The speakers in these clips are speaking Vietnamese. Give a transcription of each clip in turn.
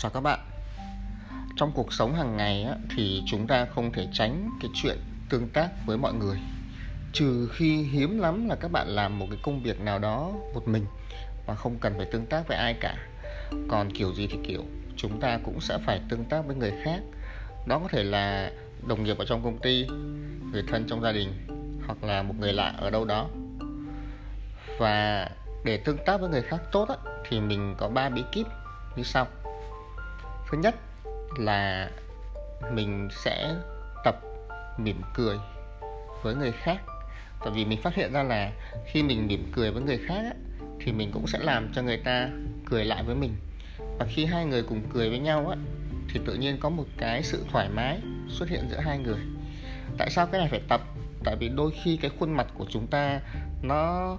Chào các bạn. Trong cuộc sống hàng ngày á, thì chúng ta không thể tránh cái chuyện tương tác với mọi người. Trừ khi hiếm lắm là các bạn làm một cái công việc nào đó một mình Và không cần phải tương tác với ai cả. Còn kiểu gì thì kiểu Chúng ta cũng sẽ phải tương tác với người khác. Đó có thể là đồng nghiệp ở trong công ty Người thân trong gia đình Hoặc là một người lạ ở đâu đó. Và để tương tác với người khác tốt á, thì mình có 3 bí kíp như sau thứ nhất là mình sẽ tập mỉm cười với người khác. Tại vì mình phát hiện ra là khi mình mỉm cười với người khác á, thì mình cũng sẽ làm cho người ta cười lại với mình. Và khi hai người cùng cười với nhau á, thì tự nhiên có một cái sự thoải mái xuất hiện giữa hai người. Tại sao cái này phải tập? Tại vì đôi khi cái khuôn mặt của chúng ta nó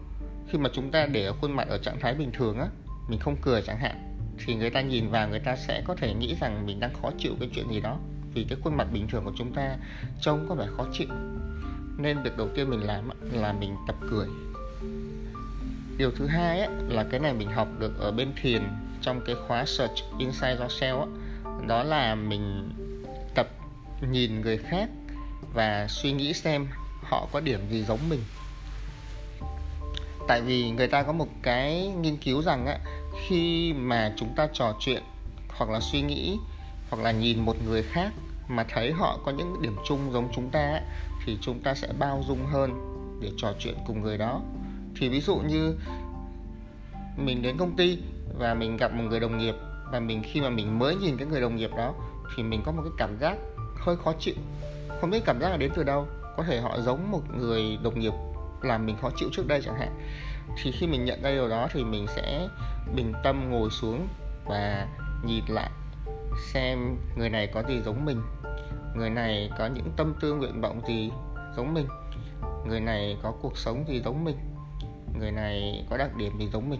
khi mà chúng ta để khuôn mặt ở trạng thái bình thường á mình không cười chẳng hạn thì người ta nhìn vào người ta sẽ có thể nghĩ rằng mình đang khó chịu cái chuyện gì đó. Vì cái khuôn mặt bình thường của chúng ta trông có vẻ khó chịu. Nên việc đầu tiên mình làm là mình tập cười. Điều thứ hai ấy, là cái này mình học được ở bên thiền trong cái khóa search inside yourself ấy, đó là mình tập nhìn người khác và suy nghĩ xem họ có điểm gì giống mình. Tại vì người ta có một cái nghiên cứu rằng ấy khi mà chúng ta trò chuyện, hoặc là suy nghĩ, hoặc là nhìn một người khác mà thấy họ có những điểm chung giống chúng ta thì chúng ta sẽ bao dung hơn để trò chuyện cùng người đó. Thì ví dụ như mình đến công ty và mình gặp một người đồng nghiệp và mình, khi mà mình mới nhìn cái người đồng nghiệp đó thì mình có một cái cảm giác hơi khó chịu. Không biết cảm giác là đến từ đâu, có thể họ giống một người đồng nghiệp làm mình khó chịu trước đây chẳng hạn. Thì khi mình nhận ra điều đó thì mình sẽ bình tâm ngồi xuống và nhìn lại xem người này có gì giống mình. Người này có những tâm tư nguyện vọng gì giống mình. Người này có cuộc sống gì giống mình. Người này có đặc điểm gì giống mình.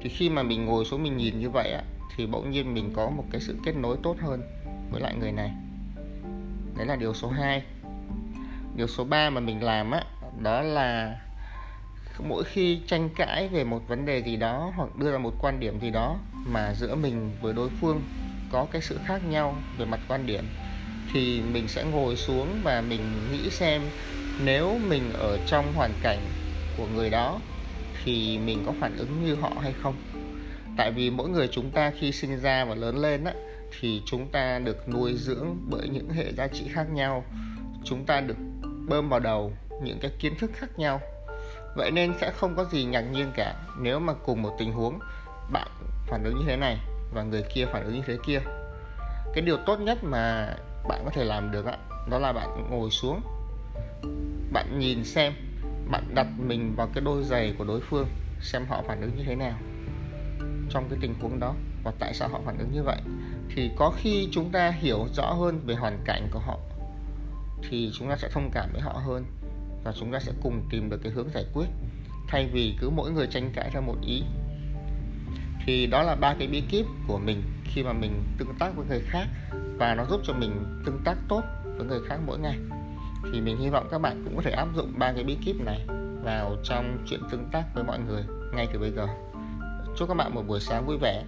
Thì khi mà mình ngồi xuống mình nhìn như vậy á, thì bỗng nhiên mình có một cái sự kết nối tốt hơn với lại người này. Đấy là điều số 2 điều số 3 mà mình làm á đó là mỗi khi tranh cãi về một vấn đề gì đó hoặc đưa ra một quan điểm gì đó mà giữa mình với đối phương có cái sự khác nhau về mặt quan điểm, thì mình sẽ ngồi xuống và mình nghĩ xem nếu mình ở trong hoàn cảnh của người đó thì mình có phản ứng như họ hay không. Tại vì mỗi người chúng ta khi sinh ra và lớn lên á, thì chúng ta được nuôi dưỡng bởi những hệ giá trị khác nhau. Chúng ta được bơm vào đầu những cái kiến thức khác nhau. Vậy nên sẽ không có gì ngạc nhiên cả. Nếu mà cùng một tình huống, bạn phản ứng như thế này và người kia phản ứng như thế kia, cái điều tốt nhất mà bạn có thể làm được đó là bạn ngồi xuống. Bạn nhìn xem, bạn đặt mình vào cái đôi giày của đối phương, xem họ phản ứng như thế nào trong cái tình huống đó và tại sao họ phản ứng như vậy. Thì có khi chúng ta hiểu rõ hơn về hoàn cảnh của họ, thì chúng ta sẽ thông cảm với họ hơn và chúng ta sẽ cùng tìm được cái hướng giải quyết, thay vì cứ mỗi người tranh cãi theo một ý. Thì đó là ba cái bí kíp của mình khi mà mình tương tác với người khác, và nó giúp cho mình tương tác tốt với người khác mỗi ngày. Thì mình hy vọng các bạn cũng có thể áp dụng ba cái bí kíp này vào trong chuyện tương tác với mọi người ngay từ bây giờ. Chúc các bạn một buổi sáng vui vẻ.